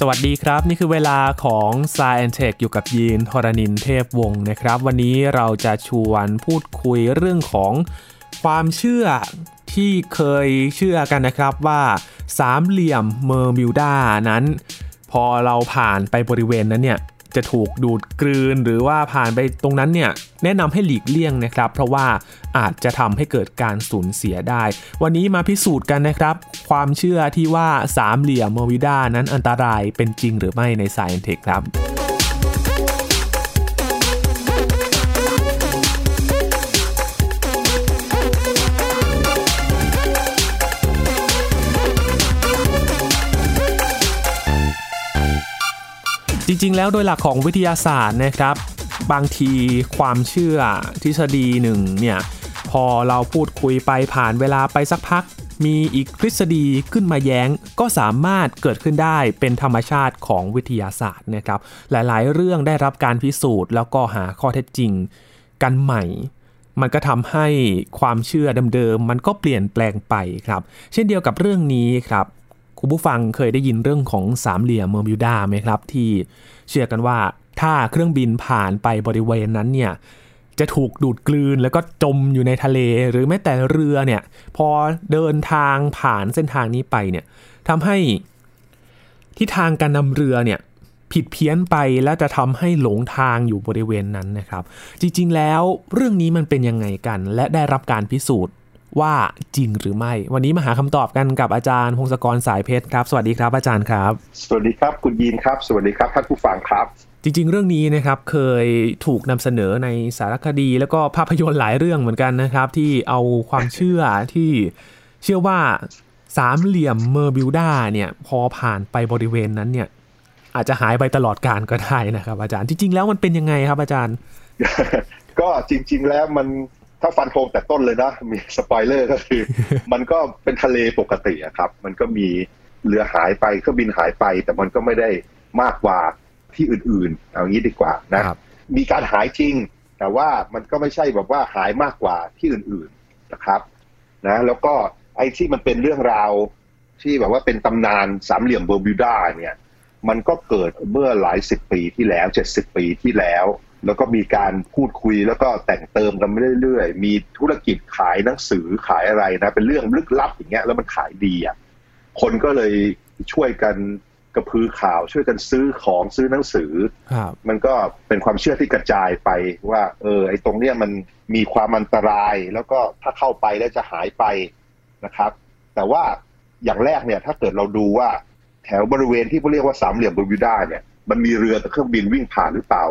สวัสดีครับ นี่คือเวลาของ Sci and Tech อยู่กับยีนทรณินเทพวงศ์นะครับ วันนี้เราจะชวนพูดคุยเรื่องของความเชื่อที่เคยเชื่อกันนะครับว่าสามเหลี่ยมเบอร์มิวดานั้น พอเราผ่านไปบริเวณนั้นเนี่ย จะถูกดูดกลืนหรือว่าผ่านไปตรงนั้นเนี่ยแนะนำให้หลีกเลี่ยงนะครับ เพราะว่าอาจจะทำให้เกิดการสูญเสียได้ วันนี้มาพิสูจน์กันนะครับ ความเชื่อที่ว่าสามเหลี่ยมเมอร์วิด้านั้นอันตรายเป็นจริงหรือไม่ในสายเทคครับ จริงๆ แล้วโดยหลักของวิทยาศาสตร์นะครับ บางทีความเชื่อทฤษฎีหนึ่งเนี่ยพอเราพูดคุยไปผ่านเวลาไปสักพัก มีอีกทฤษฎีขึ้นมาแย้ง ก็สามารถเกิดขึ้นได้เป็นธรรมชาติของวิทยาศาสตร์นะครับ หลายๆ เรื่องได้รับการพิสูจน์ แล้วก็หาข้อเท็จจริงกันใหม่ มันก็ทำให้ความเชื่อเดิมๆมันก็เปลี่ยนแปลงไปครับ เช่นเดียวกับเรื่องนี้ครับ คุณผู้ฟังเคยได้ยินเรื่องของสามเหลี่ยมเมอร์มิวดาไหมครับ ที่เชื่อกันว่าถ้าเครื่องบินผ่านไปบริเวณนั้นเนี่ยจะถูกดูดกลืนแล้วก็จมอยู่ในทะเลหรือแม้แต่เรือเนี่ย พอเดินทางผ่านเส้นทางนี้ไปเนี่ยทำให้ที่ทางการนำเรือเนี่ยผิดเพี้ยนไปแล้วจะทำให้หลงทางอยู่บริเวณนั้นนะครับ จริงๆแล้วเรื่องนี้มันเป็นยังไงกัน และได้รับการพิสูจน์ ว่าจริงหรือไม่ วันนี้มาหาคำตอบกันกับอาจารย์พงศกรสายเพชรครับ สวัสดีครับ อาจารย์ครับ สวัสดีครับคุณยีนครับ สวัสดีครับท่านผู้ฟังครับจริง ๆ เรื่องนี้นะครับเคยถูกนำเสนอในสารคดีแล้วก็ภาพยนตร์หลายเรื่องเหมือนกันนะครับ ที่เอาความเชื่อที่เชื่อว่าสามเหลี่ยมเมอร์บิวดาเนี่ยพอผ่านไปบริเวณนั้นเนี่ย อาจจะหายไปตลอดการก็ได้นะครับ อาจารย์จริง ๆ แล้วมันเป็นยังไงครับอาจารย์ ก็จริง ๆ แล้วมัน ถ้าฟันธงแต่ต้นเลยนะ มีสปอยเลอร์ก็คือ มันก็เป็นทะเลปกติอะครับ มันก็มีเรือหายไปเครื่องบินหายไป แต่มันก็ไม่ได้มากกว่าที่อื่นๆ เอางี้ดีกว่านะมีการหายจริง แต่ว่ามันก็ไม่ใช่แบบว่าหายมากกว่าที่อื่นๆนะครับนะแล้วก็ไอ้ที่มันเป็นเรื่องราวที่แบบว่าเป็นตำนานสามเหลี่ยมเบอร์บิวดาเนี่ย มันก็เกิดเมื่อหลายสิบปีที่แล้วเจ็ดสิบปีที่แล้ว แล้วก็มีการพูดคุยแล้วก็แต่งเติมกันเรื่อยๆ มีธุรกิจขายหนังสือขายอะไรนะ เป็นเรื่องลึกลับอย่างเงี้ย แล้วมันขายดีอะ คนก็เลยช่วยกันกระพือข่าวช่วยกันซื้อของซื้อหนังสือ มันก็เป็นความเชื่อที่กระจายไปว่า เออ ไอ้ตรงเนี้ยมันมีความอันตราย แล้วก็ถ้าเข้าไปแล้วจะหายไปนะครับ แต่ว่าอย่างแรกเนี่ย ถ้าเกิดเราดูว่าแถวบริเวณที่เขาเรียกว่าสามเหลี่ยมเบอร์มิวดาเนี่ยมันมีเรือกับเครื่องบินวิ่งผ่านหรือเปล่า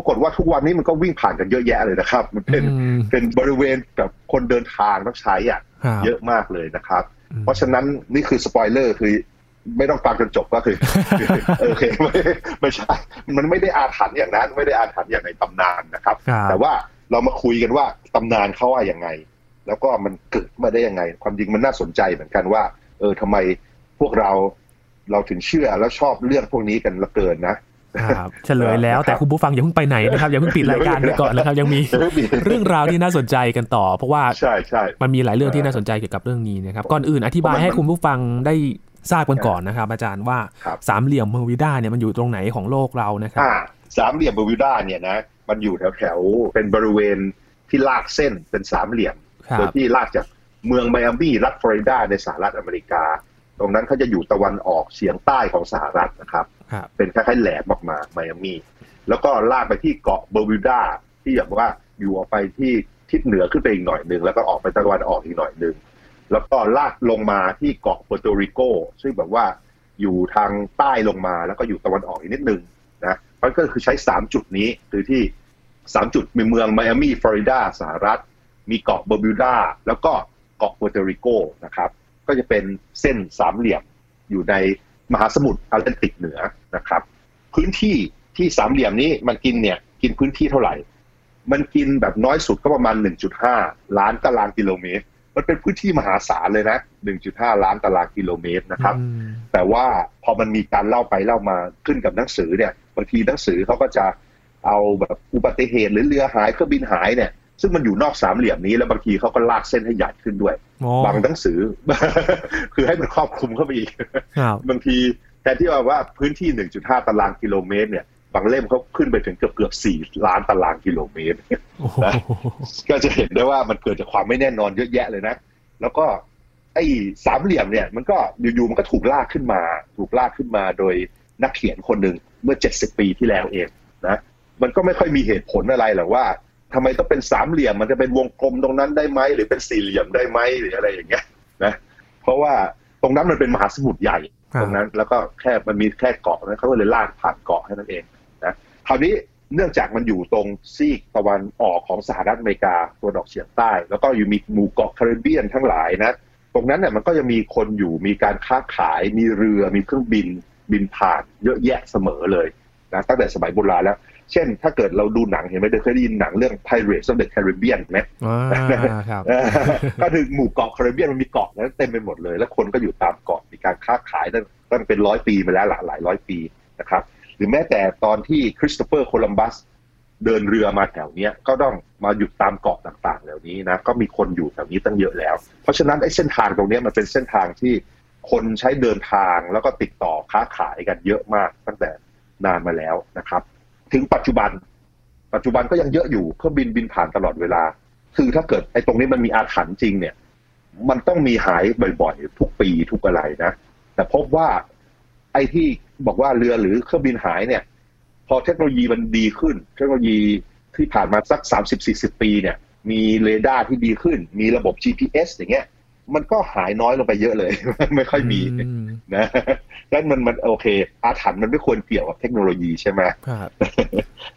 ปรากฏว่าทุกวันนี้มันก็วิ่งผ่านกันเยอะแยะเลยนะครับ มันเป็นเป็นบริเวณกับคนเดินทางต้องใช้อะเยอะมากเลยนะครับ เพราะฉะนั้นนี่คือสปอยเลอร์คือไม่ต้องฟังจนจบก็คือโอเคไม่ไม่ใช่ มันไม่ได้อาถรรพ์อย่างนั้น ไม่ได้อาถรรพ์อย่างในตำนานนะครับ แต่ว่าเรามาคุยกันว่าตำนานเขาว่าอย่างไง แล้วก็มันเกิดมาได้ยังไง ความจริงมันน่าสนใจเหมือนกันว่า เออทำไมพวกเราเราถึงเชื่อแล้วชอบเรื่องพวกนี้กันละเกินนะ ครับเฉลยแล้วแต่คุณผู้ฟังอย่าเพิ่งไปไหนนะครับอย่าเพิ่งปิดรายการไปก่อนนะครับ ยังมีเรื่องราวที่น่าสนใจกันต่อ เพราะว่าใช่ใช่มันมีหลายเรื่องที่น่าสนใจเกี่ยวกับเรื่องนี้นะครับก่อนอื่นอธิบายให้คุณผู้ฟังได้ทราบกันก่อนนะครับ อาจารย์ว่าสามเหลี่ยมเมอร์วิด้าเนี่ยมันอยู่ตรงไหนของโลกเรานะครับสามเหลี่ยมเมอร์วิด้าเนี่ยนะมันอยู่แถวแถวเป็นบริเวณที่ลากเส้นเป็นสามเหลี่ยมโดยที่ลากจากเมืองไมอามี่รัฐฟลอริดาในสหรัฐอเมริกา ตรงนั้นเขาจะอยู่ตะวันออกเฉียงใต้ของสหรัฐนะครับ เป็นคล้ายๆแหลมออกมาไมอามี่แล้วก็ลากไปที่เกาะเบอร์วิวดาที่อย่างว่าอยู่ออกไปที่ทิศเหนือขึ้นไปอีกหน่อยหนึ่งแล้วก็ออกไปตะวันออกอีกหน่อยหนึ่งแล้วก็ลากลงมาที่เกาะเปอร์โตริโก ซึ่งแบบว่าอยู่ทางใต้ลงมาแล้วก็อยู่ตะวันออกอีกนิดนึงนะมันก็คือใช้สามจุดนี้คือที่สามจุดมีเมืองไมอามี่ฟลอริดาสหรัฐ มีเกาะเบอร์มิวดาแล้วก็เกาะเปอร์โตริโกนะครับ ก็จะเป็นเส้นสามเหลี่ยมอยู่ในมหาสมุทรแอตแลนติกเหนือนะครับ พื้นที่ที่สามเหลี่ยมนี้มันกินเนี่ยกินพื้นที่เท่าไหร่ มันกินแบบน้อยสุดก็ประมาณ 1.5 ล้านตารางกิโลเมตร มันเป็นพื้นที่มหาศาลเลยนะ 1.5 ล้านตารางกิโลเมตรนะครับ แต่ว่าพอมันมีการเล่าไปเล่ามาขึ้นกับหนังสือเนี่ยบางทีหนังสือเขาก็จะเอาแบบอุบัติเหตุหรือเรือหายเครื่องบินหายเนี่ย ซึ่งมันอยู่นอกสามเหลี่ยมนี้แล้วบางทีเขาก็ลากเส้นให้ใหญ่ขึ้นด้วย บางหนังสือ คือให้มันครอบคลุมเข้าไปอีกบางทีแทนที่ว่าว่าพื้นที่ 1.5 ตารางกิโลเมตรเนี่ยบางเล่มเขาขึ้นไปถึงเกือบเกือบ4ล้านตารางกิโลเมตรโอ้โหนะก็จะเห็นได้ว่ามันเกิดจากความไม่แน่นอนเยอะแยะเลยนะ แล้วก็ไอ้สามเหลี่ยมเนี่ย มันก็อยู่ๆมันก็ถูกลากขึ้นมา ถูกลากขึ้นมาโดยนักเขียนคนหนึ่งเมื่อ70ปีที่แล้วเองนะ มันก็ไม่ค่อยมีเหตุผลอะไรหรอกว่า ทำไมต้องเป็นสามเหลี่ยมมันจะเป็นวงกลมตรงนั้นได้ไหมหรือเป็นสี่เหลี่ยมได้ไหมหรืออะไรอย่างเงี้ยนะเพราะว่าตรงนั้นมันเป็นมหาสมุทรใหญ่ครับตรงนั้น แล้วก็แค่มันมีแค่เกาะนะเขาก็เลยลากผ่านเกาะแค่นั้นเองนะคราวนี้เนื่องจากมันอยู่ตรงซีกตะวันออกของสหรัฐอเมริกาตะวันออกเฉียงใต้ แล้วก็อยู่มีหมู่เกาะแคริบเบียนทั้งหลายนะตรงนั้นเนี่ยมันก็จะมีคนอยู่มีการค้าขายมีเรือมีเครื่องบินบินผ่านเยอะแยะเสมอเลยนะตั้งแต่สมัยโบราณแล้ว เช่น ถ้าเกิดเราดูหนังเห็นไหมเคยได้ยินหนังเรื่อง Pirates of the Caribbean ไหมอ่าครับเออก็คือหมู่เกาะแคริบเบียนมันมีเกาะนั้นเต็มไปหมดเลย แล้วคนก็อยู่ตามเกาะมีการค้าขายตั้งตั้งเป็นร้อยปีมาแล้วหลายหลายร้อยปีนะครับหรือแม้แต่ตอนที่คริสโตเฟอร์โคลัมบัสเดินเรือมาแถวเนี้ยก็ต้องมาหยุดตามเกาะต่างๆเหล่านี้นะก็มีคนอยู่แถวนี้ตั้งเยอะแล้ว เพราะฉะนั้นไอ้เส้นทางตรงเนี้ยมันเป็นเส้นทางที่คนใช้เดินทางแล้วก็ติดต่อค้าขายกันเยอะมากตั้งแต่นานมาแล้วนะครับ ถึงปัจจุบัน ปัจจุบันก็ยังเยอะอยู่เครื่องบินบินผ่านตลอดเวลา คือถ้าเกิดไอ้ตรงนี้มันมีอาถรรพ์จริงเนี่ย มันต้องมีหายบ่อยๆ ทุกปีทุกอะไรนะ แต่พบว่าไอ้ที่บอกว่าเรือหรือเครื่องบินหายเนี่ย พอเทคโนโลยีมันดีขึ้น เทคโนโลยีที่ผ่านมาสักสามสิบสี่สิบปีเนี่ย มีเรดาร์ที่ดีขึ้น มีระบบ GPS อย่างเงี้ย มันก็หายน้อยลงไปเยอะเลย ไม่ค่อยมีอืมนะดังนั้นมันมันโอเค อาถรรพ์มันไม่ควรเกี่ยวกับเทคโนโลยีใช่ไหมครับ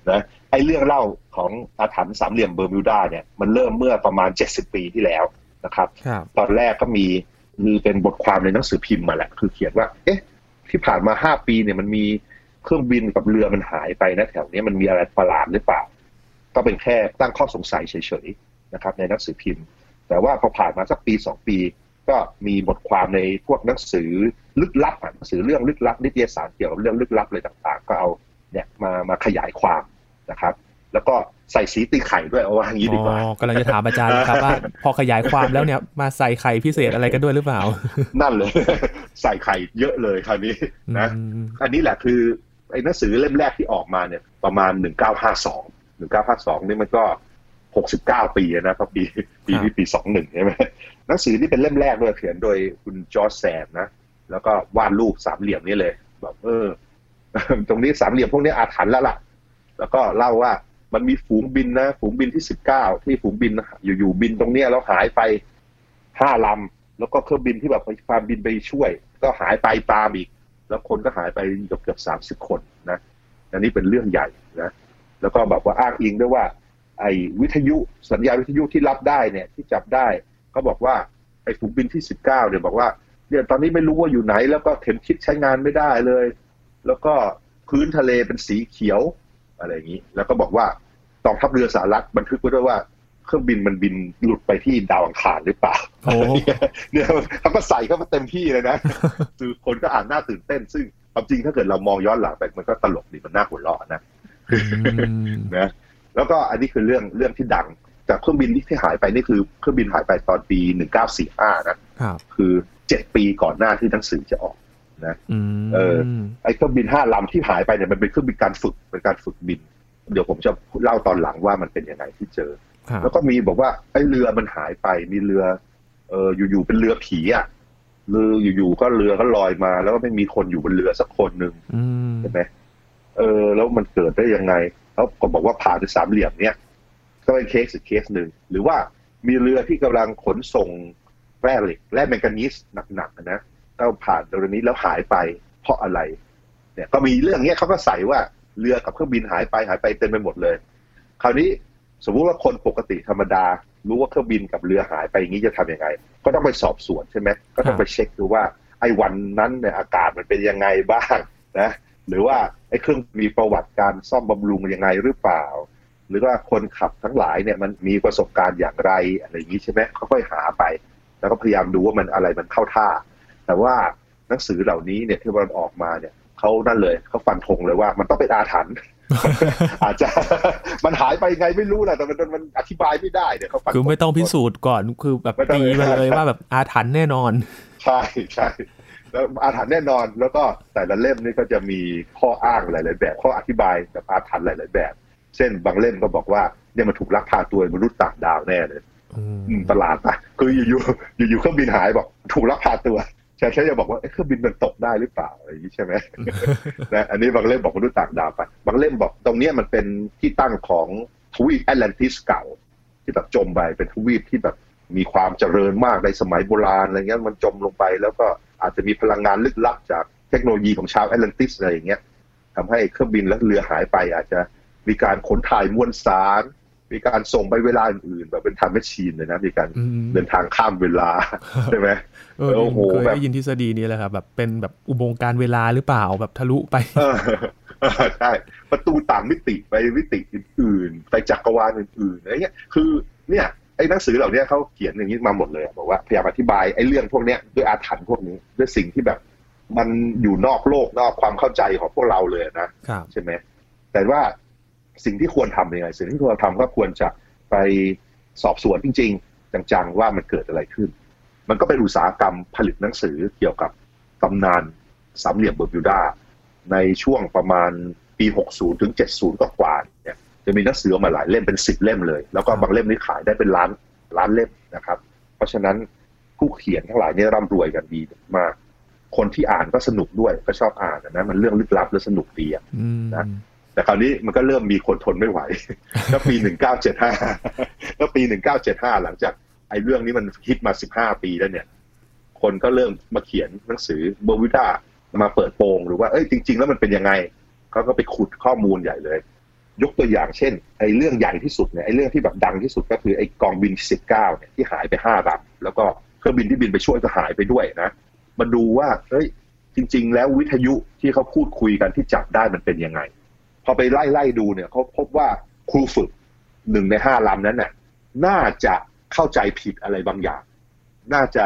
นะไอ้เรื่องเล่าของอาถรรพ์สามเหลี่ยมเบอร์มิวดาเนี่ยมันเริ่มเมื่อประมาณ70ปีที่แล้วนะครับครับ ตอนแรกก็มีมีเป็นบทความในหนังสือพิมพ์มาแหละ คือเขียนว่า เอ๊ะ ที่ผ่านมาห้าปีเนี่ยมันมีเครื่องบินกับเรือมันหายไปนะแถวเนี้ยมันมีอะไรประหลาดหรือเปล่า ก็เป็นแค่ตั้งข้อสงสัยเฉยๆนะครับ ในหนังสือพิมพ์ แต่ว่าพอผ่านมาสักปีสองปี ก็มีบทความในพวกหนังสือลึกลับอะหนังสือเรื่องลึกลับนิตยสารเกี่ยวกับเรื่องลึกลับอะไรต่างๆ ก็เอาเนี่ยมามาขยายความนะครับ แล้วก็ใส่สีตีไข่ด้วยเอาว่าอย่างนี้ดีกว่าอ๋อกำลังจะถามอาจารย์นะครับว่า พอขยายความแล้วเนี่ยมาใส่ไข่พิเศษอะไรกันด้วยหรือเปล่า นั่นเลย ใส่ไข่เยอะเลยคราวนี้นะอืมอันนี้แหละคือไอ้หนังสือเล่มแรกที่ออกมาเนี่ยประมาณ1952 1952นี่มันก็ 69ปีแล้วนะครับปีปีที่ปี21ใช่ไหมหนังสือนี่เป็นเล่มแรกด้วยเขียนโดยคุณจอร์จแซนนะแล้วก็วาดรูปสามเหลี่ยมนี่เลยแบบเออ ตรงนี้สามเหลี่ยมพวกนี้อาถรรพ์แล้วล่ะ แล้วก็เล่าว่ามันมีฝูงบินนะฝูงบินที่19ที่ฝูงบินอยู่ๆบินตรงเนี้ยแล้วหายไปห้าลำแล้วก็เครื่องบินที่แบบพยายามบินไปช่วย ก็หายไปตามอีก แล้วคนก็หายไปเกือบเกือบสามสิบคนนะอันนี้เป็นเรื่องใหญ่นะแล้วก็แบบว่าอ้างอิงด้วยว่า ไอ้วิทยุสัญญาณวิทยุที่รับได้เนี่ยที่จับได้เขาบอกว่าไอ้ฝูงบินที่สิบเก้าเนี่ยบอกว่าเนี่ยตอนนี้ไม่รู้ว่าอยู่ไหน แล้วก็เข็มทิศใช้งานไม่ได้เลย แล้วก็พื้นทะเลเป็นสีเขียวอะไรอย่างนี้ แล้วก็บอกว่ากองทัพเรือสหรัฐบันทึกไว้ด้วยว่าเครื่องบินมันบินหลุดไปที่ดาวอังคารหรือเปล่าโอ้เนี่ยเขาก็ใส่เข้ามาเต็มที่เลยนะคือคนก็อ่านหน้าตื่นเต้น ซึ่งความจริงถ้าเกิดเรามองย้อนหลังไปมันก็ตลกดีมันน่าหัวเราะนะอืมนะ แล้วก็อันนี้คือเรื่องเรื่องที่ดัง จากเครื่องบินที่หายไปนี่คือเครื่องบินหายไปตอนปี1945นะครับคือเจ็ดปีก่อนหน้าที่หนังสือจะออกอืมเออไอ้เครื่องบินห้าลำที่หายไปเนี่ยมันเป็นเครื่องบินการฝึกเป็นการฝึกบิน เดี๋ยวผมจะเล่าตอนหลังว่ามันเป็นยังไงที่เจอครับแล้วก็มีบอกว่าไอ้เรือมันหายไปมีเรือ เอออยู่ๆเป็นเรือผีอะเรืออยู่ๆก็เรือก็ลอยมา แล้วก็ไม่มีคนอยู่บนเรือสักคนหนึ่งอืมใช่ไหมเออ แล้วมันเกิดได้ยังไง แล้วก็บอกว่าผ่านในสามเหลี่ยมเนี้ยก็เป็นเคสอีกเคสหนึ่งหรือว่ามีเรือที่กำลังขนส่งแร่เหล็กและแมงกานีสหนักๆนะก็ผ่านตรงนี้แล้วหายไปเพราะอะไร เนี่ยก็มีเรื่องเนี้ยเขาก็ใส่ว่าเรือกับเครื่องบินหายไปหายไปเต็มไปหมดเลย คราวนี้สมมุติว่าคนปกติธรรมดา รู้ว่าเครื่องบินกับเรือหายไปอย่างนี้จะทำยังไง ก็ต้องไปสอบสวนใช่ไหมก็ต้องไปเช็คดูว่าไอ้วันนั้นเนี่ยอากาศมันเป็นยังไงบ้างนะ หรือว่าไอ้เครื่องมีประวัติการซ่อมบำรุงยังไงหรือเปล่า หรือว่าคนขับทั้งหลายเนี่ยมันมีประสบการณ์อย่างไรอะไรอย่างนี้ใช่ไหมค่อยๆหาไป แล้วก็พยายามดูว่ามันอะไรมันเข้าท่า แต่ว่าหนังสือเหล่านี้เนี่ยที่มันออกมาเนี่ยเขานั่นเลยเขาฟันธงเลยว่ามันต้องเป็นอาถรรพ์อาจจะมันหายไปยังไงไม่รู้แหละแต่มันมันอธิบายไม่ได้เนี่ยเขาฟันธคือไม่ต้องพิสูจน์ก่อนคือแบบไม่ต้องตีมาเลยว่าแบบอาถรรพ์แน่นอน ใช่ใช่ แล้วอาถรรพ์แน่นอน แล้วก็แต่ละเล่มนี่ก็จะมีข้ออ้างหลาย ๆ แบบ ข้ออธิบายแบบอาถรรพ์หลาย ๆ แบบ เช่นบางเล่มก็บอกว่าเนี่ยมันถูกลักพาตัวมนุษย์ต่างดาวแน่เลยอืมอืมประหลาดปะคืออยู่ๆอยู่ๆเครื่องบินหายบอกถูกลักพาตัวฉันแค่จะบอกว่าเอ๊ะเครื่องบินมันตกได้หรือเปล่าอะไรอย่างนี้ใช่ไหมนะอันนี้บางเล่มบอกมนุษย์ต่างดาวไป บางเล่มบอกตรงเนี้ยมันเป็นที่ตั้งของทวีปแอตแลนติสเก่า ที่แบบจมไปเป็นทวีปที่แบบมีความเจริญมากในสมัยโบราณอะไรเงี้ยมันจมลงไปแล้วก็ อาจจะมีพลังงานลึกลับจากเทคโนโลยีของชาวแอตแลนติสอะไรอย่างเงี้ยทำให้เครื่องบินและเรือหายไป อาจจะมีการขนถ่ายมวลสาร มีการส่งไปเวลาอื่นๆแบบเป็นทางแมชชีนเลยนะ มีการอืมเดินทางข้ามเวลาใช่ไหมเออโอ้โหเคยแบบได้ยินทฤษฎีนี้แหละครับแบบเป็นแบบอุโมงค์การเวลาหรือเปล่าแบบทะลุไปเออใช่ประตูต่างมิติไปมิติอื่นๆไปจักรวาลอื่นๆอะไรเงี้ยคือเนี่ย ไอ้หนังสือเหล่านี้เขาเขียนอย่างนี้มาหมดเลยอะบอกว่าพยายามอธิบายไอ้เรื่องพวกเนี้ยด้วยอาถรรพ์พวกนี้ด้วยสิ่งที่แบบมันอยู่นอกโลกนอกความเข้าใจของพวกเราเลยนะครับใช่ไหมแต่ว่าสิ่งที่ควรทำยังไงสิ่งที่ควรทำก็ควรจะไปสอบสวนจริง ๆ จังๆว่ามันเกิดอะไรขึ้น มันก็เป็นอุตสาหกรรมผลิตหนังสือเกี่ยวกับตำนานสามเหลี่ยมเบอร์บิวดาในช่วงประมาณปี 60 ถึง 70 ก็กว่าๆเนี่ย จะมีหนังสือออกมาหลายเล่มเป็น10เล่มเลย แล้วก็บางเล่มนี่ขายได้เป็นล้านล้านเล่มนะครับ เพราะฉะนั้นผู้เขียนทั้งหลายเนี่ยร่ำรวยกันดีมาก คนที่อ่านก็สนุกด้วยก็ชอบอ่านนะมันเรื่องลึกลับและสนุกดีอะอืมนะแต่คราวนี้มันก็เริ่มมีคนทนไม่ไหว แล้วปี1975แล้วปี1975หลังจากไอ้เรื่องนี้มันฮิตมา15ปีแล้วเนี่ย คนก็เริ่มมาเขียนหนังสือเบอร์วิด้ามาเปิดโปงหรือว่าเอ้ยจริง ๆ แล้วมันเป็นยังไงเขาก็ไปขุดข้อมูลใหญ่เลย ยกตัวอย่างเช่นไอ้เรื่องใหญ่ที่สุดเนี่ยไอ้เรื่องที่แบบดังที่สุดก็คือไอ้กองบิน 19 เนี่ยที่หายไป5ลำแล้วก็เครื่องบินที่บินไปช่วยก็หายไปด้วยนะมาดูว่าเฮ้ยจริง ๆ แล้ววิทยุที่เขาพูดคุยกันที่จับได้มันเป็นยังไง พอไปไล่ไล่ดูเนี่ยเขาพบว่าครูฝึกหนึ่งในห้าลำนั้นน่ะน่าจะเข้าใจผิดอะไรบางอย่าง น่าจะ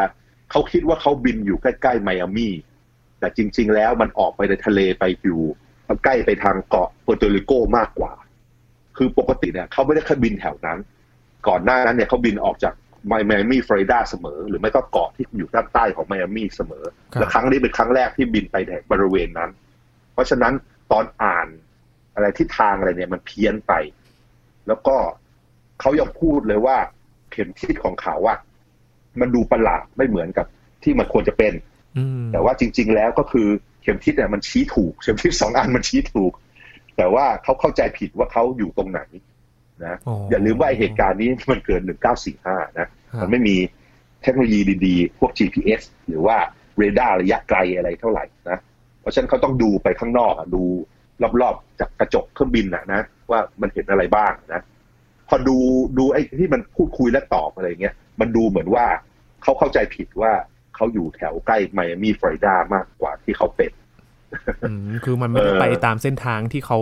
เขาคิดว่าเขาบินอยู่ใกล้ๆไมอามี่แต่จริง ๆ แล้วมันออกไปในทะเลไปอยู่ ใกล้ไปทางเกาะเปอร์โตริโกมากกว่า คือปกติเนี่ยเขาไม่ได้แค่บินแถวนั้น ก่อนหน้านั้นเนี่ยเขาบินออกจากไมอามี่ฟลอริดาเสมอ หรือไม่ก็เกาะที่อยู่ด้านใต้ของไมอามี่เสมอครับและครั้งนี้เป็นครั้งแรกที่บินไปในบริเวณนั้น เพราะฉะนั้นตอนอ่านอะไรทิศทางอะไรเนี่ยมันเพี้ยนไป แล้วก็เขายังพูดเลยว่าเข็มทิศของเขาอะมันดูประหลาดไม่เหมือนกับที่มันควรจะเป็นอืมแต่ว่าจริง ๆ แล้วก็คือเข็มทิศเนี่ยมันชี้ถูกเข็มทิศสองอันมันชี้ถูก แต่ว่าเขาเข้าใจผิดว่าเขาอยู่ตรงไหนนะอย่าลืมว่าไอ้เหตุการณ์นี้มันเกิด1945นะครับมันไม่มีเทคโนโลยีดีๆ พวก GPS หรือว่าเรดาร์ระยะไกลอะไรเท่าไหร่นะเพราะฉะนั้นเขาต้องดูไปข้างนอกอะดูรอบๆจากกระจกเครื่องบินนะนะว่ามันเห็นอะไรบ้างนะพอดูดูไอ้ที่มันพูดคุยและตอบอะไรเงี้ยมันดูเหมือนว่าเขาเข้าใจผิดว่า เขาอยู่แถวใกล้ไมอามี่ฟลอริดามากกว่าที่เขาเป็นอืมคือมันไม่ได้เออไปตามเส้นทางที่เขา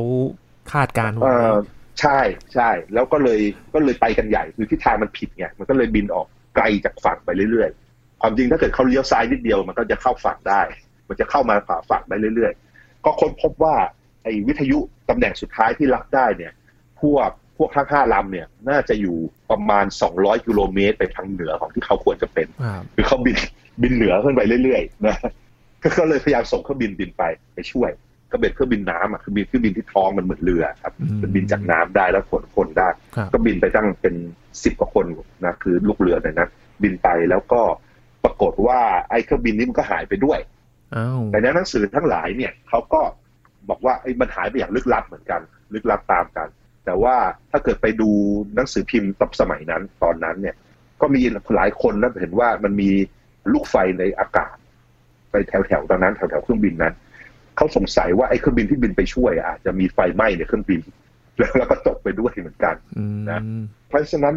คาดการณ์เอไว้อใช่ใช่แล้วก็เลยก็เลยไปกันใหญ่คือทิศทางมันผิดไงมันก็เลยบินออกไกลจากฝั่งไปเรื่อยๆ ความจริงถ้าเกิดเขาเลี้ยวซ้ายนิดเดียวมันก็จะเข้าฝั่งได้ มันจะเข้ามาฝ่าฝั่งได้เรื่อยๆ ก็ค้นพบว่าไอ้วิทยุตำแหน่งสุดท้ายที่รับได้เนี่ย พวกพวกทั้งห้าลำเนี่ย น่าจะอยู่ประมาณ 200 กิโลเมตรไปทางเหนือของที่เขาควรจะเป็นครับคือเขาบิน บินเหนือขึ้นไปเรื่อยๆนะก็เลยพยายามส่งเครื่องบินบินไปไปช่วย ก็เป็นเครื่องบินน้ำอะคือบินเครื่องบินที่ท้องมันเหมือนเรือครับอืมมันบินจากน้ำได้แล้วขนคนได้ครับก็บินไปตั้งเป็นสิบกว่าคนนะคือลูกเรือเนี่ยนะบินไปแล้วก็ปรากฏว่าไอ้เครื่องบินนี้มันก็หายไปด้วยอ้าวแต่ในหนังสือทั้งหลายเนี่ยเขาก็บอกว่าไอ้มันหายไปอย่างลึกลับเหมือนกัน ลึกลับตามกัน แต่ว่าถ้าเกิดไปดูหนังสือพิมพ์ตอนสมัยนั้นตอนนั้นเนี่ย ก็มีหลายคนนะเห็นว่ามันมี ลูกไฟในอากาศ ไปแถวๆตอนนั้นแถวๆเครื่องบินนั้นเขาสงสัยว่าไอ้เครื่องบินที่บินไปช่วยอาจจะมีไฟไหม้ในเครื่องบิน แล้วแล้วก็ตกไปด้วยเหมือนกันอืมนะเพราะฉะนั้น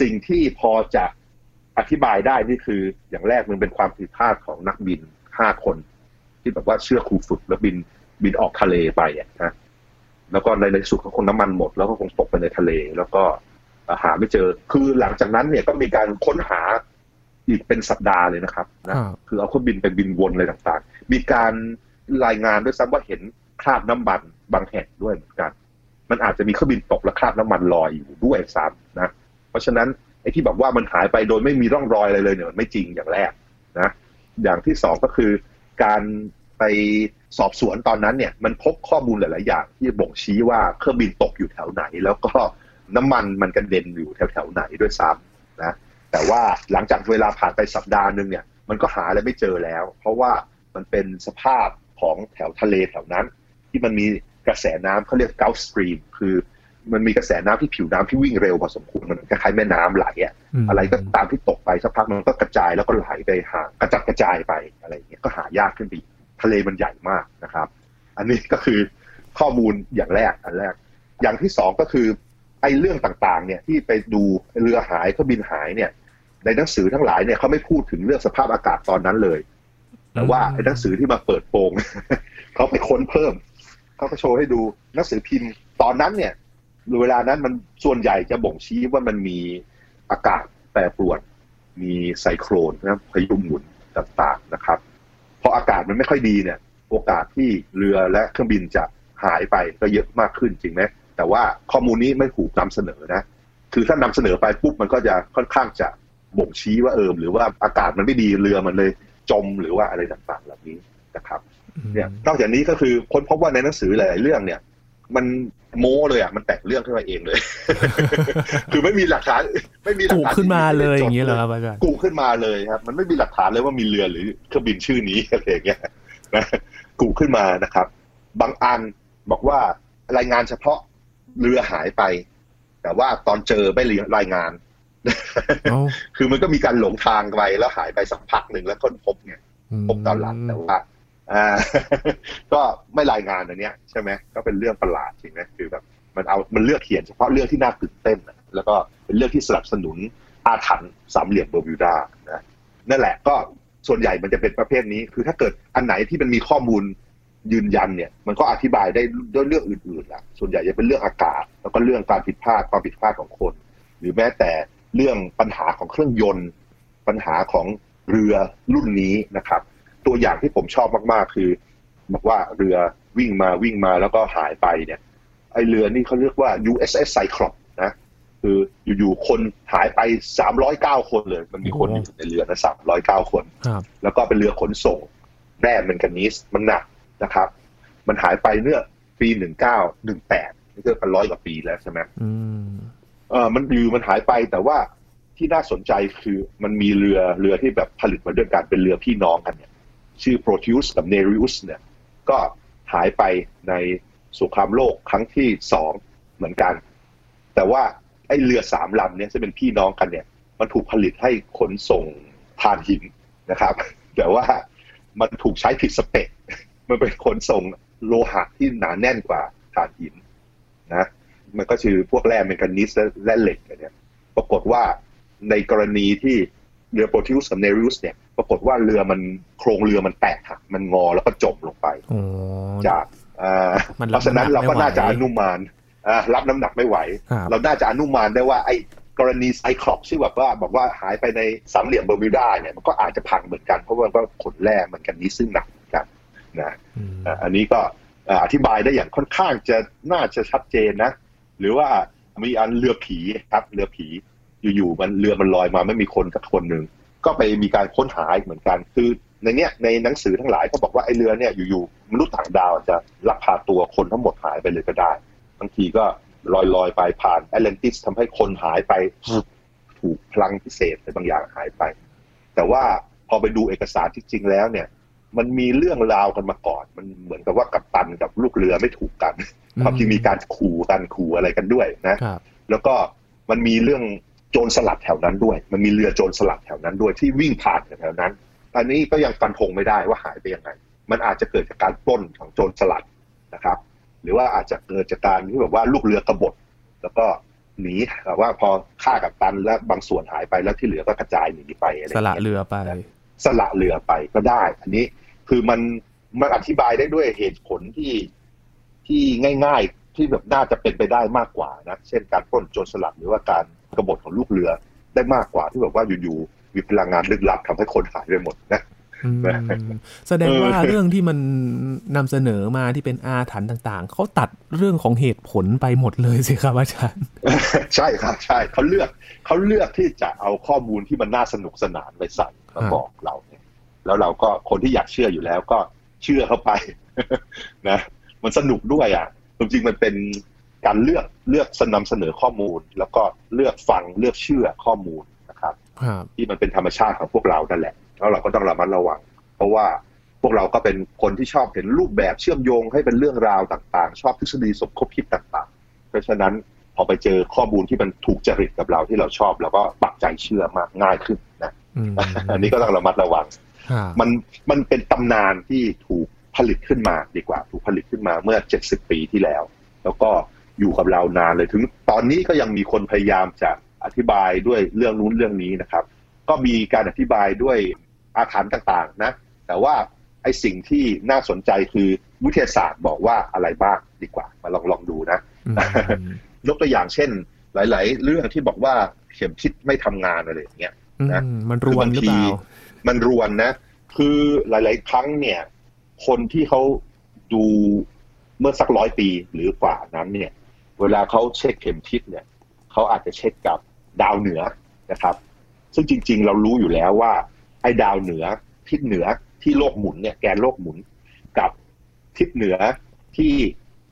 สิ่งที่พอจะอธิบายได้นี่คือ อย่างแรกมันเป็นความผิดพลาดของนักบินห้าคน ที่แบบว่าเชื่อครูฝึกแล้วบินบินออกทะเลไปอะนะแล้วก็ในในที่สุดก็คงน้ำมันหมด แล้วก็คงตกไปในทะเล แล้วก็หาไม่เจอ คือหลังจากนั้นเนี่ยก็มีการค้นหา อีกเป็นสัปดาห์เลยนะครับนะครับคือเอาเครื่องบินไปบินวนอะไรต่างๆ มีการรายงานด้วยซ้ำว่าเห็นคราบน้ำมันบางแห่งด้วยเหมือนกัน มันอาจจะมีเครื่องบินตกและคราบน้ำมันลอยอยู่ด้วยซ้ำนะ เพราะฉะนั้นไอ้ที่แบบว่ามันหายไปโดยไม่มีร่องรอยอะไรเลยเนี่ยมันไม่จริงอย่างแรกนะ อย่างที่สองก็คือการไปสอบสวนตอนนั้นเนี่ย มันพบข้อมูลหลาย ๆ อย่างที่บ่งชี้ว่าเครื่องบินตกอยู่แถวไหน แล้วก็น้ำมันมันกระเด็นอยู่แถวๆไหนด้วยซ้ำนะ แต่ว่าหลังจากเวลาผ่านไปสัปดาห์หนึ่งเนี่ยมันก็หาอะไรไม่เจอแล้ว เพราะว่ามันเป็นสภาพของแถวทะเลแถวนั้น ที่มันมีกระแสน้ำเขาเรียก Gulf Stream คือมันมีกระแสน้ำที่ผิวน้ำที่วิ่งเร็วพอสมควรมันคล้ายๆแม่น้ำไหลอะมอะไรก็ตามที่ตกไปสักพักมันก็กระจายแล้วก็ไหลไปห่างกระจัดกระจายไปอะไรอย่างเงี้ยก็หายากขึ้นไปอีกทะเลมันใหญ่มากนะครับ อันนี้ก็คือข้อมูลอย่างแรกอันแรก อย่างที่สองก็คือไอ้เรื่องต่างๆ เนี่ยที่ไปดูเรือหายเครื่องบินหายเนี่ย ในหนังสือทั้งหลายเนี่ยเขาไม่พูดถึงเรื่องสภาพอากาศตอนนั้นเลยแต่ว่าไอ้หนังสือที่มาเปิดโปงเขาไปค้นเพิ่มเขาก็โชว์ให้ดูหนังสือพิมพ์ตอนนั้นเนี่ยเวลานั้นมันส่วนใหญ่จะบ่งชี้ว่ามันมีอากาศแปรปรวน มีไซโครนนะพายุหมุนต่างๆนะครับพออากาศมันไม่ค่อยดีเนี่ย โอกาสที่เรือและเครื่องบินจะหายไปก็เยอะมากขึ้นจริงไหมแต่ว่าข้อมูลนี้ไม่ถูกนำเสนอนะ คือถ้านำเสนอไปปุ๊บมันก็จะค่อนข้างจะ บ่งชี้ว่าเออหรือว่าอากาศมันไม่ดีเรือมันเลยจมหรือว่าอะไรต่างๆเหล่านี้นะครับเนี่ยนอกจากนี้ก็คือค้นพบว่าในหนังสือหลายๆเรื่องเนี่ย มันโม้เลยอะมันแต่งเรื่องขึ้นมาเองเลย คือไม่มีหลักฐาน ไม่มีหลักกุฐานขึ้นมาเลยที่อย่างนี้เงี้ยเหรอครับอาจารย์กูขึ้นมาเลยครับ มันไม่มีหลักฐานเลยว่ามีเรือหรือเครื่องบินชื่อนี้อะไรอย่างเงี้ยนะกูขึ้นมานะครับ บางอันบอกว่ารายงานเฉพาะเรือหายไป แต่ว่าตอนเจอไม่รายงานเอ้า คือมันก็มีการหลงทางไปแล้วหายไปสักพักหนึ่งแล้วค้นพบเนี่ยพบตอนหลังแต่ว่าอ่าก็ไม่รายงานอันเนี้ยใช่ไหมก็เป็นเรื่องประหลาดจริงไหมคือแบบมันเอามันเลือกเขียนเฉพาะเรื่องที่น่าตื่นเต้นนะแล้วก็เป็นเรื่องที่สนับสนุนอาถรรพ์สามเหลี่ยมเบอร์มิวดานะนั่นแหละก็ส่วนใหญ่มันจะเป็นประเภทนี้ คือถ้าเกิดอันไหนที่มันมีข้อมูลยืนยันเนี่ย มันก็อธิบายได้ด้วยเรื่องอื่นๆละส่วนใหญ่จะเป็นเรื่องอากาศ แล้วก็เรื่องการผิดพลาดความผิดพลาดของคน หรือแม้แต่ เรื่องปัญหาของเครื่องยนต์ ปัญหาของเรือรุ่นนี้นะครับ ตัวอย่างที่ผมชอบมากๆ คือบอกว่าเรือวิ่งมาวิ่งมาแล้วก็หายไปเนี่ยไอเรือนี่เขาเรียกว่า USS Cyclops นะคืออยู่ๆคนหายไป 309 คนเลย มันมีคนอยู่ในเรือนะ309 คนครับแล้วก็เป็นเรือขนส่งแร่แมงกานีสมันหนักนะครับ มันหายไปเมื่อปี 1918นี่ก็เป็นร้อยกว่าปีแล้วใช่ไหมอืม เออมันอยู่มันหายไปแต่ว่าที่น่าสนใจคือมันมีเรือเรือที่แบบผลิตมาด้วยกันเป็นเรือพี่น้องกันเนี่ย ชื่อ Proteus กับ Nereus เนี่ย ก็หายไปในสงครามโลกครั้งที่สองเหมือนกัน แต่ว่าไอ้เรือสามลำเนี่ยจะเป็นพี่น้องกันเนี่ย มันถูกผลิตให้ขนส่งถ่านหินนะครับ แต่ว่ามันถูกใช้ผิดสเปค มันเป็นขนส่งโลหะที่หนาแน่นกว่าถ่านหินนะ มันก็คือพวกแร่แมงกานีสและและเหล็กเนี่ยปรากฏว่าในกรณีที่เรือโปรติวสกับเนริอุสเนี่ยปรากฏว่าเรือมันโครงเรือมันแตกหักมันงอแล้วก็จมลงไปโอ้จากอ่ามันเพรับราะฉะนั้นเราก็น้ำหนักไม่ไหวน่าจะอนุมานอ่ารับน้ำหนักไม่ไหวครับเราน่าจะอนุมานได้ว่าไอ้กรณีไซคลอปที่แบบว่าบอกว่าหายไปในสามเหลี่ยมเบอร์มิวดาเนี่ยมันก็อาจจะพังเหมือนกันเพราะว่ามันก็ขนแร่เหมือนกันนี้ซึ่งหนักเหมือนกันนะอืมอะอันนี้ก็เอ่ออธิบายได้อย่างค่อนข้างจะน่าจะชัดเจนนะ หรือว่ามีอันเรือผีครับเรือผี อยู่ๆมันเรือมันลอยมาไม่มีคนสักคนหนึ่งก็ไปมีการค้นหาอีกเหมือนกัน คือในเนี้ยในหนังสือทั้งหลายก็บอกว่าไอ้เรือเนี่ยอยู่ๆมนุษย์ต่างดาวจะลักพาตัวคนทั้งหมดหายไปเลยก็ได้บางทีก็ลอยลอยไปผ่านแอตแลนติสทำให้คนหายไปถูกพลังพิเศษอะไรบางอย่างหายไป แต่ว่าพอไปดูเอกสารที่จริงแล้วเนี่ย มันมีเรื่องราวกันมาก่อน มันเหมือนกับว่ากัปตันกับลูกเรือไม่ถูกกัน ความจริงมีการขู่กันขู่อะไรกันด้วยนะครับแล้วก็มันมีเรื่องโจรสลัดแถวนั้นด้วย มันมีเรือโจรสลัดแถวนั้นด้วยที่วิ่งผ่านแถวนั้น อันนี้ก็ยังฟันธงไม่ได้ว่าหายไปยังไง มันอาจจะเกิดจากการปล้นของโจรสลัดนะครับ หรือว่าอาจจะเกิดจากการที่แบบว่าลูกเรือกบฏแล้วก็หนีแบบว่าพอฆ่ากับตันแล้วบางส่วนหายไปแล้วที่เหลือก็กระจายหนีไปอะไรอสย่างละเงี้ยเรือไป สละเรือไปก็ได้ อันนี้คือมันมันอธิบายได้ด้วยเหตุผลที่ ที่ง่าย ๆ ที่แบบน่าจะเป็นไปได้มากกว่านะ เช่นการปล้นโจรสลัดหรือว่าการกบฏของลูกเรือได้มากกว่าที่แบบว่าอยู่ๆมีพลังงานลึกลับทำให้คนหายไปหมดนะอืมแสดงว่าเรื่องที่มันนำเสนอมาที่เป็นอาถรรพ์ต่างๆ เขาตัดเรื่องของเหตุผลไปหมดเลยสิครับอาจารย์ ใช่ครับใช่เขาเลือกเขาเลือกที่จะเอาข้อมูลที่มันน่าสนุกสนานไปใส่มาครับบอกเราเนี่ยแล้วเราก็คนที่อยากเชื่ออยู่แล้วก็เชื่อเข้าไปนะ มันสนุกด้วยอะจริงๆมันเป็นการเลือกเลือกนำเสนอข้อมูล แล้วก็เลือกฟังเลือกเชื่อข้อมูลนะครับครับที่มันเป็นธรรมชาติของพวกเรานั่นแหละแล้วเราก็ต้องระมัดระวัง เพราะว่าพวกเราก็เป็นคนที่ชอบเห็นรูปแบบเชื่อมโยงให้เป็นเรื่องราวต่างๆ ชอบทฤษฎีสมคบคิดต่าง ๆ เพราะฉะนั้นพอไปเจอข้อมูลที่มันถูกจริตกับเราที่เราชอบเราก็ปักใจเชื่อมากง่ายขึ้นนะอืมอันนี้ก็ต้องระมัดระวังครับมันมันเป็นตำนานที่ถูก ผลิตขึ้นมาดีกว่า ถูกผลิตขึ้นมาเมื่อ 70 ปีที่แล้ว แล้วก็อยู่กับเรานานเลยถึง ตอนนี้ก็ยังมีคนพยายามจะอธิบายด้วยเรื่องนู้นเรื่องนี้นะครับ ก็มีการอธิบายด้วยอาถรรพ์ต่างๆนะ แต่ว่าไอ้สิ่งที่น่าสนใจคือวิทยาศาสตร์บอกว่าอะไรบ้างดีกว่า มาลองลองดูนะอืมยกตัวอย่างเช่น หลาย ๆ เรื่องที่บอกว่าเข็มทิศไม่ทำงานอะไรอย่างเงี้ยนะอืมมันรวนหรือเปล่ามันรวนนะ คือหลาย ๆ ครั้งเนี่ย คนที่เขาดูเมื่อสักร้อยปีหรือกว่านั้นเนี่ย เวลาเขาเช็คเข็มทิศเนี่ยเขาอาจจะเช็คกับดาวเหนือนะครับ ซึ่งจริง ๆ เรารู้อยู่แล้วว่าไอ้ดาวเหนือทิศเหนือที่โลกหมุนเนี่ยแกนโลกหมุนกับทิศเหนือที่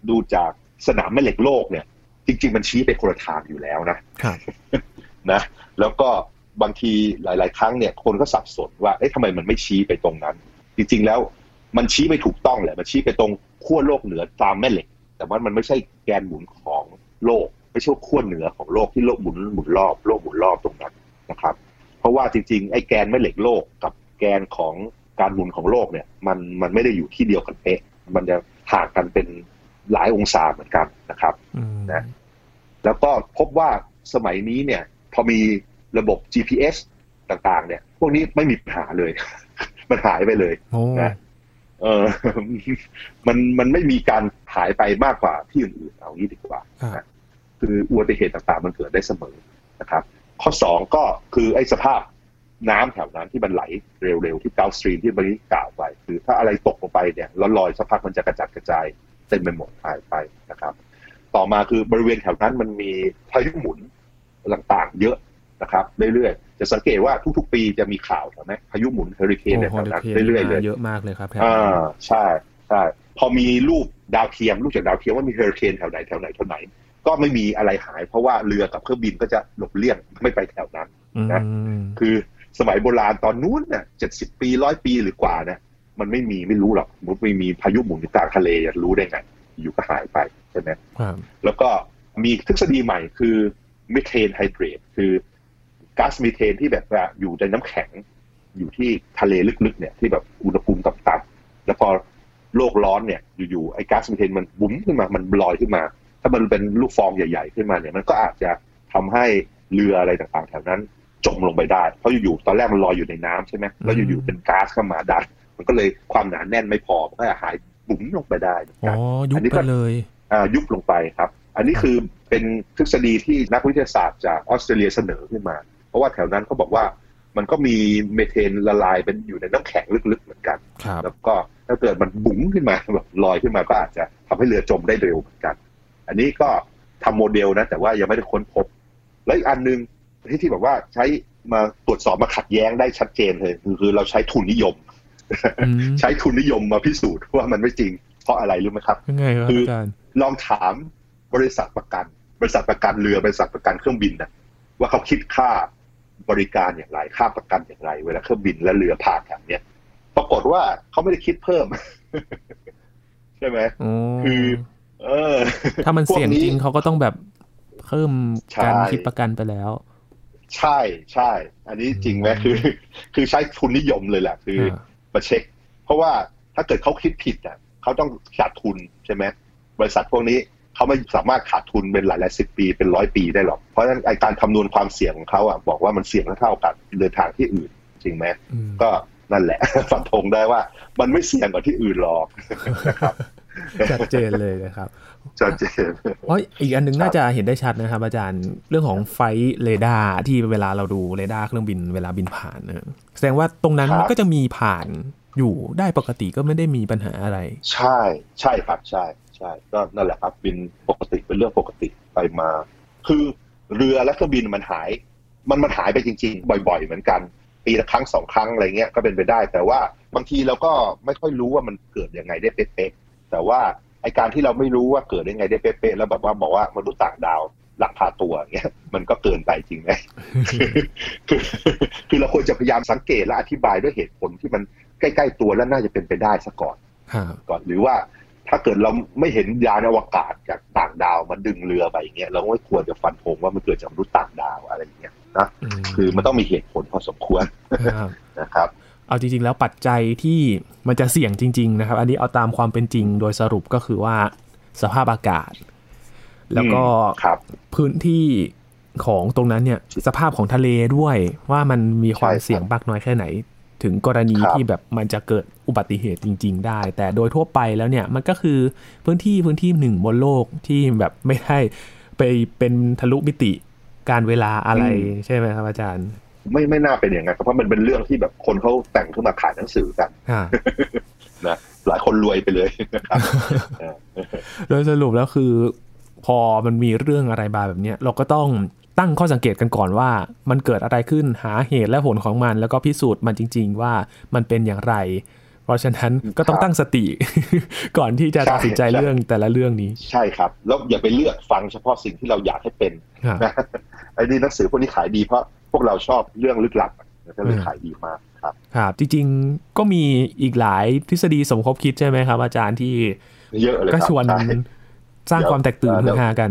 ดูจากสนามแม่เหล็กโลกเนี่ย จริง ๆ มันชี้ไปคนละทางอยู่แล้วนะครับนะ แล้วก็บางทีหลาย ๆ ครั้งเนี่ย คนก็สับสนว่าเอ๊ะทำไมมันไม่ชี้ไปตรงนั้น จริง ๆ แล้ว มันชี้ไปถูกต้องแหละมันชี้ไปตรงขั้วโลกเหนือตามแม่เหล็ก แต่ว่ามันไม่ใช่แกนหมุนของโลก ไม่ใช่ขั้วเหนือของโลกที่โลกหมุนหมุนรอบโลกหมุนรอบตรงนั้นนะครับ เพราะว่าจริงๆไอ้แกนแม่เหล็กโลกกับแกนของการหมุนของโลกเนี่ย มันมันไม่ได้อยู่ที่เดียวกันเป๊ะมันจะห่างกันเป็นหลายองศาเหมือนกันนะครับอืมนะแล้วก็พบว่าสมัยนี้เนี่ย พอมีระบบ GPS ต่างๆ เนี่ย พวกนี้ไม่มีปัญหาเลย มันหายไปเลยโอ้นะ เออมันมันไม่มีการหายไปมากกว่าที่อื่นๆเอางี้ดีกว่าครับนะคืออุบัติเหตุต่างๆมันเกิดได้เสมอนะครับ ข้อสองก็คือไอ้สภาพน้ำแถวนั้นที่มันไหลเร็วๆ ที่เกาสตรีมที่เมื่อกี้กล่าวไป คือถ้าอะไรตกลงไปเนี่ยแล้วลอยสักพักมันจะกระจัดกระจายเต็มไปหมดหายไปนะครับ ต่อมาคือบริเวณแถวนั้นมันมีพายุหมุนต่างๆ เยอะ นะครับเรื่อยๆจะสังเกตว่าทุกๆ ปีจะมีข่าวใช่ไหมพายุหมุนเฮอริเคนโอ้ในโหแถวนั้นเดี๋ยวเรื่อยๆเลยเยอะมากเลยครับแถวนี้อ่าใช่ใช่พอมีรูปดาวเทียมรูปจากดาวเทียมว่ามีเฮอริเคนแถวไหนแถวไหนแถวไหน ก็ไม่มีอะไรหาย เพราะว่าเรือกับเครื่องบินก็จะหลบเลี่ยงไม่ไปแถวนั้นนะอืมคือสมัยโบราณตอนนู้นเนี่ยเจ็ดสิบปีร้อยปีหรือกว่าเนี่ยมันไม่มีไม่รู้หรอกสมมุติไม่มีพายุหมุนอยู่กลางทะเลจะรู้ได้ไงอยู่ก็หายไปใช่ไหมครับแล้วก็มีทฤษฎีใหม่คือ methane hydrate คือ ก๊าซมีเทนที่แบบว่าอยู่ในน้ำแข็ง อยู่ที่ทะเลลึกๆเนี่ยที่แบบอุณหภูมิต่ำๆแล้วพอโลกร้อนเนี่ยอยู่ๆไอ้ก๊าซมีเทนมันบุ๋มขึ้นมามันลอยขึ้นมา ถ้ามันเป็นลูกฟองใหญ่ ๆ ขึ้นมาเนี่ยมันก็อาจจะทำให้เรืออะไรต่างๆ แถวนั้นจมลงไปได้ เพราะอยู่ๆตอนแรกมันลอยอยู่ในน้ำใช่ไหมแล้วอยู่ๆเป็นก๊าซเข้ามาดันมันก็เลยความหนาแน่นไม่พอมันก็จะหายบุ๋มลงไปได้เหมือนอ๋กัอนยุบอันนี้ไปก็เลยอ่ายุบลงไปครับ อันนี้คือเป็นทฤษฎีที่นักวิทยาศาสตร์จากออสเตรเลียเสนอขึ้นมา เพราะว่าแถวนั้นเขาบอกว่ามันก็มีเมเทนละลายเป็นอยู่ในน้ำแข็งลึกๆเหมือนกันครับแล้วก็ถ้าเกิดมันบุ๋งขึ้นมาแบบลอยขึ้นมาก็อาจจะทำให้เรือจมได้เร็วเหมือนกัน อันนี้ก็ทำโมเดลนะ แต่ว่ายังไม่ได้ค้นพบ แล้วอีกอันหนึงที่ที่แบบว่าใช้มาตรวจสอบมาขัดแย้งได้ชัดเจนเลยคือคือเราใช้ทุนนิยมอืมใช้ทุนนิยมมาพิสูจน์ว่ามันไม่จริง เพราะอะไรรู้ไหมครับยังไงครับคือออาจารย์ลองถามบริษัทประกัน บริษัทประกันเรือบริษัทประกันเครื่องบินนะว่าเขาคิดค่า บริการอย่างไร ค่าประกันอย่างไร เวลาเครื่องบินและเรือผ่านแถวเนี้ยปรากฏว่าเขาไม่ได้คิดเพิ่ม ใช่ไหมโอ้คือ เออ ถ้ามันพวกเสี่ยงจริงเขาก็ต้องแบบเพิ่มใช่การคิดประกันไปแล้ว ใช่ใช่ อันนี้จริงไหมคือ คือใช้ทุนนิยมเลยแหละคืออ่ามาเช็ค เพราะว่าถ้าเกิดเขาคิดผิดอะเขาต้องขาดทุนใช่ไหมบริษัทพวกนี้ เขาไม่สามารถขาดทุนเป็นหลายหลายสิบปีเป็นร้อยปีได้หรอก เพราะฉะนั้นไอการคำนวณความเสี่ยงของเขาอะบอกว่ามันเสี่ยงเท่าๆกับเดินทางที่อื่นจริงไหมอืมก็นั่นแหละฟันธงได้ว่ามันไม่เสี่ยงกว่าที่อื่นหรอกชัดเจนเลยนะครับชัดเจนเพราะอีกอันหนึงครับน่าจะเห็นได้ชัดนะครับ อาจารย์เรื่องของ Flightradar ที่เวลาเราดูเรดาร์เครื่องบินเวลาบินผ่านนะแสดงว่าตรงนั้นมันก็จะมีผ่านอยู่ได้ปกติก็ไม่ได้มีปัญหาอะไร ใช่ใช่ครับใช่ใช่ก็นั่นแหละครับบินปกติเป็นเรื่องปกติไปมา คือเรือและเครื่องบินมันหาย มันมันหายไปจริง ๆ บ่อย ๆ เหมือนกัน ปีละครั้งสองครั้งอะไรเงี้ยก็เป็นไปได้ แต่ว่าบางทีเราก็ไม่ค่อยรู้ว่ามันเกิดยังไงได้เป๊ะๆแต่ว่าไอการที่เราไม่รู้ว่าเกิดได้ไงได้เป๊ะๆแล้วแบบว่าบอกว่ามนุษย์ต่างดาวหลักพาตัวเงี้ยมันก็เกินไปจริงไหมคือคือเราควรจะพยายามสังเกตและอธิบายด้วยเหตุผลที่มันใกล้ ๆ ตัวและน่าจะเป็นไปได้ซะก่อนครับก่อนหรือว่า ถ้าเกิดเราไม่เห็นยานอวกาศจากต่างดาวมาดึงเรือไปอย่างเงี้ยเราไม่ควรจะฟันธงว่ามันเกิดจากมนุษย์ต่างดาวอะไรอย่างเงี้ยนะมคือมันต้องมีเหตุผลพอสมควรครับนะครับ เอาจริงๆแล้วปัจจัยที่มันจะเสี่ยงจริง ๆ นะครับ อันนี้เอาตามความเป็นจริงโดยสรุปก็คือว่าสภาพอากาศ แล้วก็อืมครับพื้นที่ของตรงนั้นเนี่ย สภาพของทะเลด้วยว่ามันมีความใช่ครับเสี่ยงมากน้อยแค่ไหน ถึงกรณีครับที่แบบมันจะเกิดอุบัติเหตุจริง ๆ ได้ แต่โดยทั่วไปแล้วเนี่ยมันก็คือพื้นที่พื้นที่หนึ่งบนโลกที่แบบไม่ได้ไปเป็นทะลุมิติการเวลาอะไรใช่ไหมครับอาจารย์ ไม่ไม่น่าเป็นอย่างนั้นครับเพราะมันเป็นเรื่องที่แบบคนเขาแต่งขึ้นมาขายหนังสือกันอ่านะหลายคนรวยไปเลยนะครับเออโดยสรุปแล้วคือ พอมันมีเรื่องอะไรมาแบบเนี้ยเราก็ต้อง ตั้งข้อสังเกตกันก่อนว่า มันเกิดอะไรขึ้นหาเหตุและผลของมัน แล้วก็พิสูจน์มันจริง ๆ ว่ามันเป็นอย่างไร เพราะฉะนั้นก็ต้องตั้งสติ ก่อนที่จะตัดสินใจเรื่องแต่ละเรื่องนี้ ใช่ครับ แล้วอย่าไปเลือกฟังเฉพาะสิ่งที่เราอยากให้เป็นครับนะไอ้นี่หนังสือพวกนี้ขายดีเพราะพวกเราชอบเรื่องลึกลับก็เลยอืมขายดีมากครับครับจริงๆก็มีอีกหลายทฤษฎีสมคบคิดใช่ไหมครับ อาจารย์ที่เยอะเลยคก็รับชวนใช่สร้างความแตกตื่นเดี๋ฮืยวอฮากัน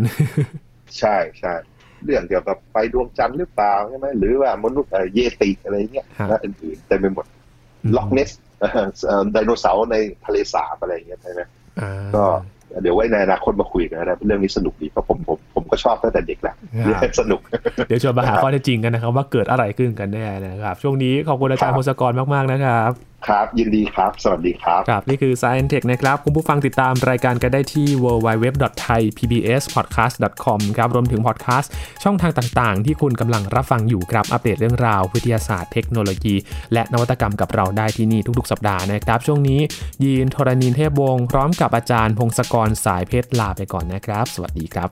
ใช่ใช่ เรื่องเกี่ยวกับไปดวงจันทร์หรือเปล่าใช่ไหมหรือว่ามนุษย์เอ่อเยติอะไรเงี้ยครับและอื่นๆเต็มไปหมดล็อกเนสไดโนเสาร์ในทะเลสาบอะไรเงี้ยใช่ไหมอ่าก็เดี๋ยวไว้ในอนาคตมาคุยกันนะเรื่องนี้สนุกดีเพราะผมผมผมก็ชอบตั้งแต่เด็กแหละครับสนุก เดี๋ยวชวนมาหาข้อเท็จจริงกันนะครับ ว่าเกิดอะไรขึ้นกันแน่นะครับ ช่วงนี้ขอบคุณอาจารย์คพรับงศกรมากๆนะครับ ครับ ยินดีครับ สวัสดีครับ ครับ นี่คือ Science Tech นะครับ คุณผู้ฟังติดตามรายการกันได้ที่ www.thaipbspodcast.com ครับ รวมถึงพอดแคสต์ช่องทางต่างๆ ที่คุณกำลังรับฟังอยู่ครับ อัปเดตเรื่องราว วิทยาศาสตร์เทคโนโลยี และนวัตกรรมกับเราได้ที่นี่ทุกๆ สัปดาห์นะครับ ช่วงนี้ยีนทรณินเทพวงศ์พร้อมกับอาจารย์พงศกรสายเพชรลาไปก่อนนะครับ สวัสดีครับ